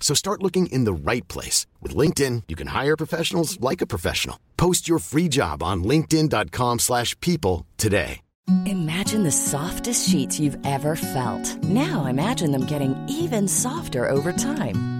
So start looking in the right place. With LinkedIn, you can hire professionals like a professional. Post your free job on linkedin.com slash people today. Imagine the softest sheets you've ever felt. Now imagine them getting even softer over time.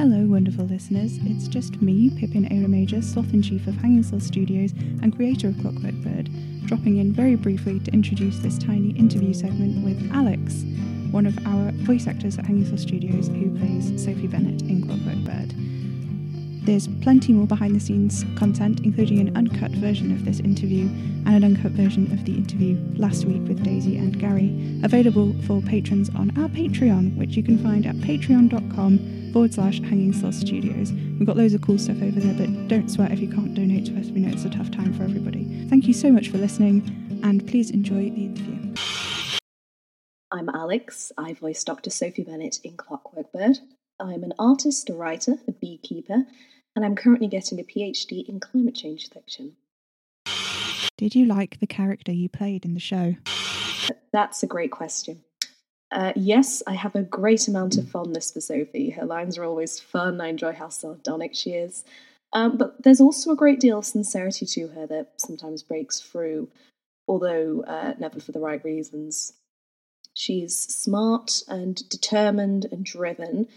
Hello, wonderful listeners. It's just me, Pippin Ayla Major, Sloth in Chief of Hanging Sloth Studios and creator of Clockwork Bird, dropping in very briefly to introduce this tiny interview segment with Alex, one of our voice actors at Hanging Sloth Studios who plays Sophie Bennett in Clockwork Bird. There's plenty more behind the scenes content, including an uncut version of this interview and an uncut version of the interview last week with Daisy and Gary, available for patrons on our Patreon, which you can find at patreon.com forward slash hanging sloth studios. We've got loads of cool stuff over there, but don't sweat if you can't donate to us. We know it's a tough time for everybody. Thank you so much for listening, and please enjoy the interview. I'm Alex. I voice Dr. Sophie Bennett in Clockwork Bird. I'm an artist, a writer, a beekeeper, and I'm currently getting a PhD in climate change fiction. Did you like the character you played in the show? That's a great question. Uh, yes, I have a great amount of fondness for Sophie. Her lines are always fun. I enjoy how sardonic she is. Um, but there's also a great deal of sincerity to her that sometimes breaks through, although uh, never for the right reasons. She's smart and determined and driven,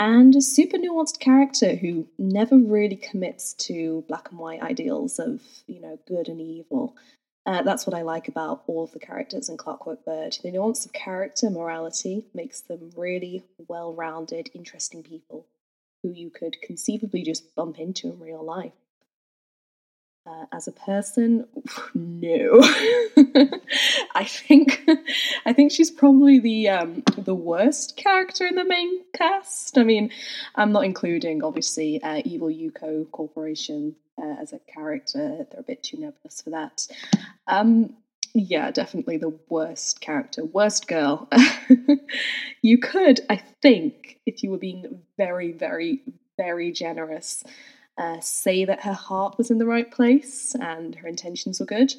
and a super nuanced character who never really commits to black and white ideals of, you know, good and evil. Uh, that's what I like about all of the characters in Clockwork Bird. The nuance of character, morality, makes them really well rounded, interesting people who you could conceivably just bump into in real life. Uh, as a person, no. I think I think she's probably the um, the worst character in the main cast. I mean, I'm not including obviously uh, Evil Yuko Corporation uh, as a character. They're a bit too nebulous for that. Um, yeah, definitely the worst character, worst girl. you could, I think, if you were being very, very, very generous, uh, say that her heart was in the right place and her intentions were good.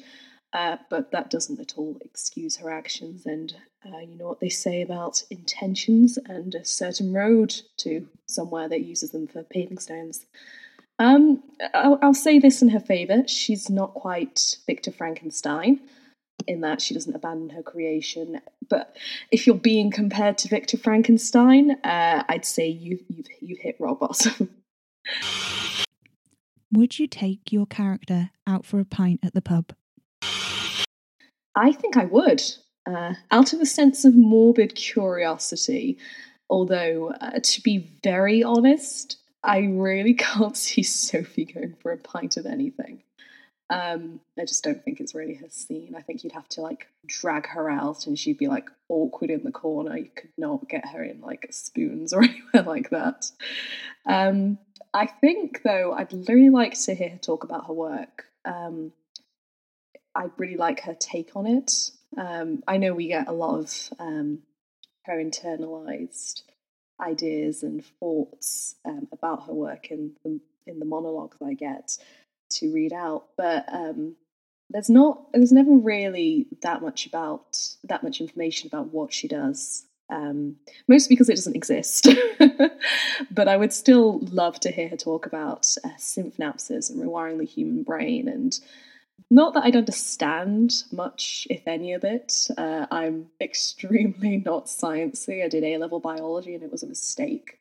Uh, but that doesn't at all excuse her actions. And uh, you know what they say about intentions and a certain road to somewhere that uses them for paving stones. Um, I'll, I'll say this in her favour. She's not quite Victor Frankenstein in that she doesn't abandon her creation. But if you're being compared to Victor Frankenstein, uh, I'd say you you've you've hit rock bottom. Would you take your character out for a pint at the pub? I think I would, uh, out of a sense of morbid curiosity. Although, uh, to be very honest, I really can't see Sophie going for a pint of anything. Um, I just don't think it's really her scene. I think you'd have to like drag her out and she'd be like awkward in the corner. You could not get her in like spoons or anywhere like that. Um, I think though, I'd really like to hear her talk about her work. Um, I really like her take on it. Um, I know we get a lot of um, her internalized ideas and thoughts um, about her work in the, in the monologues I get to read out, but um, there's not there's never really that much about that much information about what she does. Um, mostly because it doesn't exist. but I would still love to hear her talk about uh, synapses and rewiring the human brain. And not that I'd understand much, if any of it. Uh, I'm extremely not sciencey. I did A level biology and it was a mistake.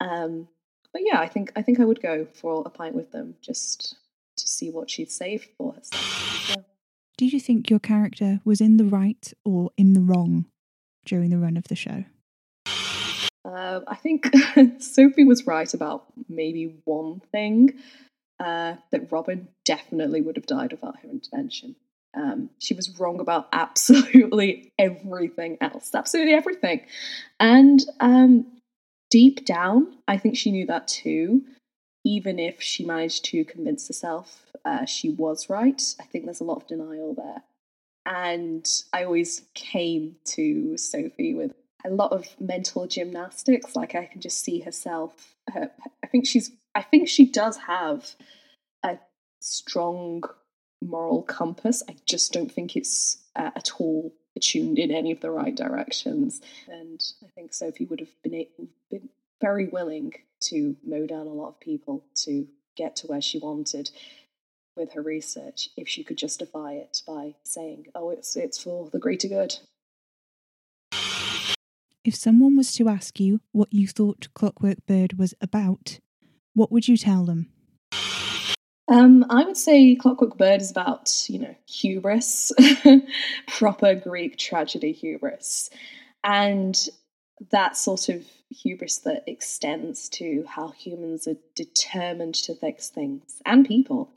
Um, but yeah, I think I think I would go for a pint with them just to see what she'd saved for herself. Yeah. Did you think your character was in the right or in the wrong during the run of the show? Uh, I think Sophie was right about maybe one thing uh, that Robin definitely would have died without her intervention. Um, she was wrong about absolutely everything else, absolutely everything. And um, deep down, I think she knew that too even if she managed to convince herself uh, she was right, I think there's a lot of denial there. And I always came to Sophie with a lot of mental gymnastics. Like I can just see herself. Her, I think she's. I think she does have a strong moral compass. I just don't think it's uh, at all attuned in any of the right directions. And I think Sophie would have been, been very willing to mow down a lot of people to get to where she wanted with her research if she could justify it by saying, "Oh, it's it's for the greater good." If someone was to ask you what you thought Clockwork Bird was about, what would you tell them? Um, I would say Clockwork Bird is about, you know, hubris, proper Greek tragedy hubris. And that sort of hubris that extends to how humans are determined to fix things and people,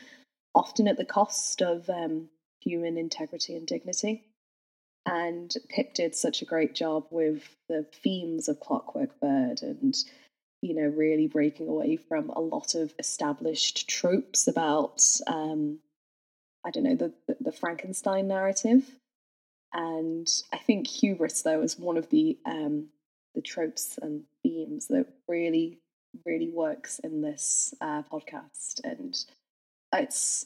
often at the cost of um, human integrity and dignity. And Pip did such a great job with the themes of Clockwork Bird and, you know, really breaking away from a lot of established tropes about, um, I don't know, the, the, Frankenstein narrative. And I think hubris, though, is one of the um, the tropes and themes that really, really works in this uh, podcast. And it's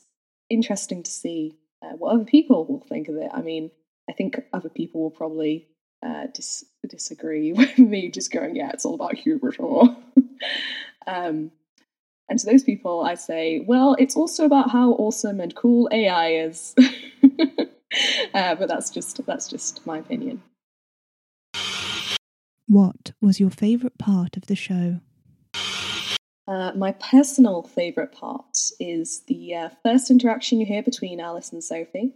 interesting to see uh, what other people will think of it. I mean, I think other people will probably uh, dis- disagree with me just going, yeah, it's all about hubris. um, and to those people, I say, well, it's also about how awesome and cool AI is. uh, but that's just that's just my opinion. What was your favourite part of the show? Uh, my personal favourite part is the uh, first interaction you hear between Alice and Sophie.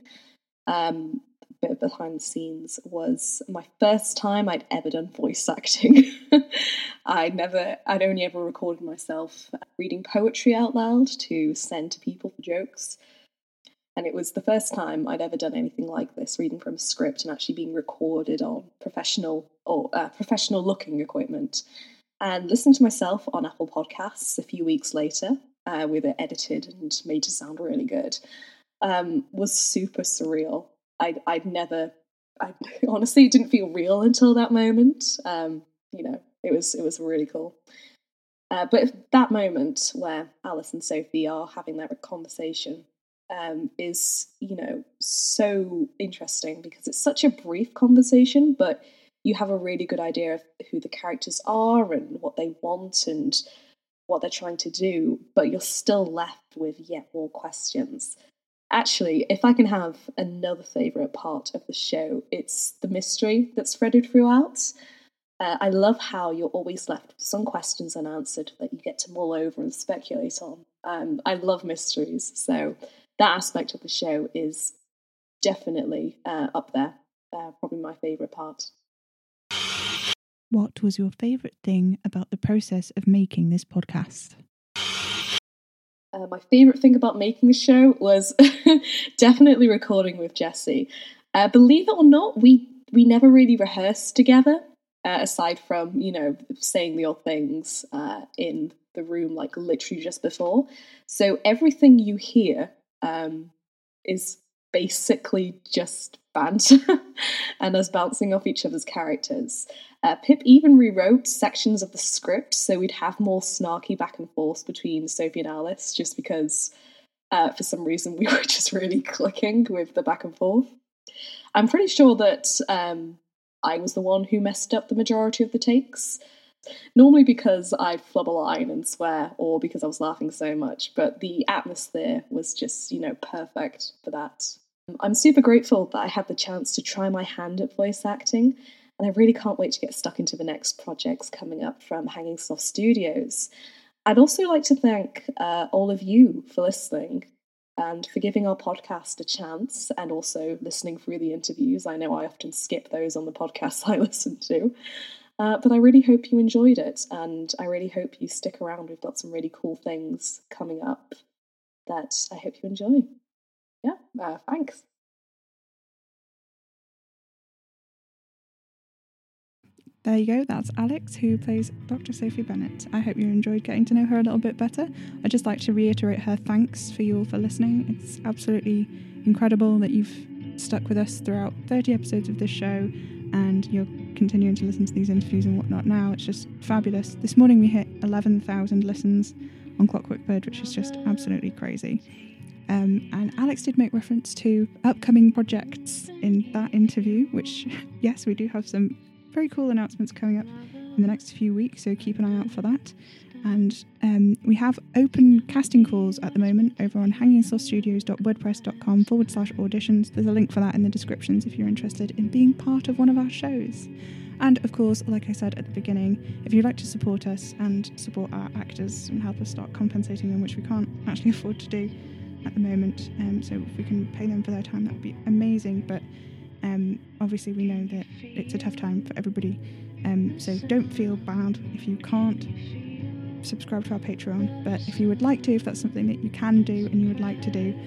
Um, bit behind the scenes was my first time I'd ever done voice acting. I'd never, I'd only ever recorded myself reading poetry out loud to send to people for jokes. And it was the first time I'd ever done anything like this, reading from a script and actually being recorded on professional or uh, professional looking equipment. And listening to myself on Apple Podcasts a few weeks later, uh, with it edited and made to sound really good, um, was super surreal. I'd, I'd never, I honestly didn't feel real until that moment. Um, you know, it was it was really cool. Uh, but that moment where Alice and Sophie are having their conversation um, is, you know, so interesting because it's such a brief conversation, but you have a really good idea of who the characters are and what they want and what they're trying to do, but you're still left with yet more questions. Actually, if I can have another favourite part of the show, it's the mystery that's threaded throughout. Uh, I love how you're always left with some questions unanswered that you get to mull over and speculate on. Um, I love mysteries, so that aspect of the show is definitely uh, up there. Uh, probably my favourite part. What was your favourite thing about the process of making this podcast? Uh, my favourite thing about making the show was definitely recording with Jesse. Uh, believe it or not, we we never really rehearsed together, uh, aside from you know saying the odd things uh, in the room, like literally just before. So everything you hear um, is basically just banter and us bouncing off each other's characters. Uh, Pip even rewrote sections of the script so we'd have more snarky back and forth between Sophie and Alice, just because uh, for some reason we were just really clicking with the back and forth. I'm pretty sure that um, I was the one who messed up the majority of the takes. Normally because I'd flub a line and swear, or because I was laughing so much, but the atmosphere was just, you know, perfect for that. I'm super grateful that I had the chance to try my hand at voice acting, and I really can't wait to get stuck into the next projects coming up from Hanging Sloth Studios. I'd also like to thank uh, all of you for listening and for giving our podcast a chance and also listening through the interviews. I know I often skip those on the podcasts I listen to. Uh, but I really hope you enjoyed it, and I really hope you stick around. We've got some really cool things coming up that I hope you enjoy. Yeah, uh, thanks. There you go, that's Alex, who plays Dr. Sophie Bennett. I hope you enjoyed getting to know her a little bit better. I'd just like to reiterate her thanks for you all for listening. It's absolutely incredible that you've stuck with us throughout 30 episodes of this show and you're continuing to listen to these interviews and whatnot now. It's just fabulous. This morning we hit 11,000 listens on Clockwork Bird, which is just absolutely crazy. Um, and Alex did make reference to upcoming projects in that interview, which, yes, we do have some very cool announcements coming up in the next few weeks, so keep an eye out for that. And um, we have open casting calls at the moment over on hangingslothstudios.wordpress.com forward slash auditions. There's a link for that in the descriptions if you're interested in being part of one of our shows. And of course, like I said at the beginning, if you'd like to support us and support our actors and help us start compensating them, which we can't actually afford to do at the moment, um, so if we can pay them for their time, that would be amazing. But um, obviously, we know that it's a tough time for everybody. Um, so don't feel bad if you can't subscribe to our Patreon. But if you would like to, if that's something that you can do and you would like to do,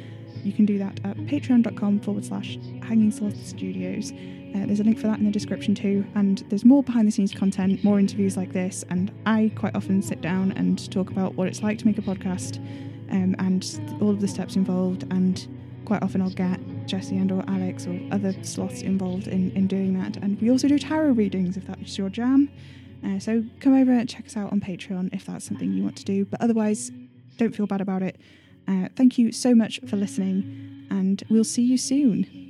you can do that at patreon.com forward slash hanging sloth studios. Uh, there's a link for that in the description too. And there's more behind the scenes content, more interviews like this. And I quite often sit down and talk about what it's like to make a podcast um, and all of the steps involved. And quite often I'll get Jesse and or Alex or other sloths involved in, in doing that. And we also do tarot readings if that's your jam. Uh, so come over and check us out on Patreon if that's something you want to do. But otherwise, don't feel bad about it. Uh, thank you so much for listening, and we'll see you soon.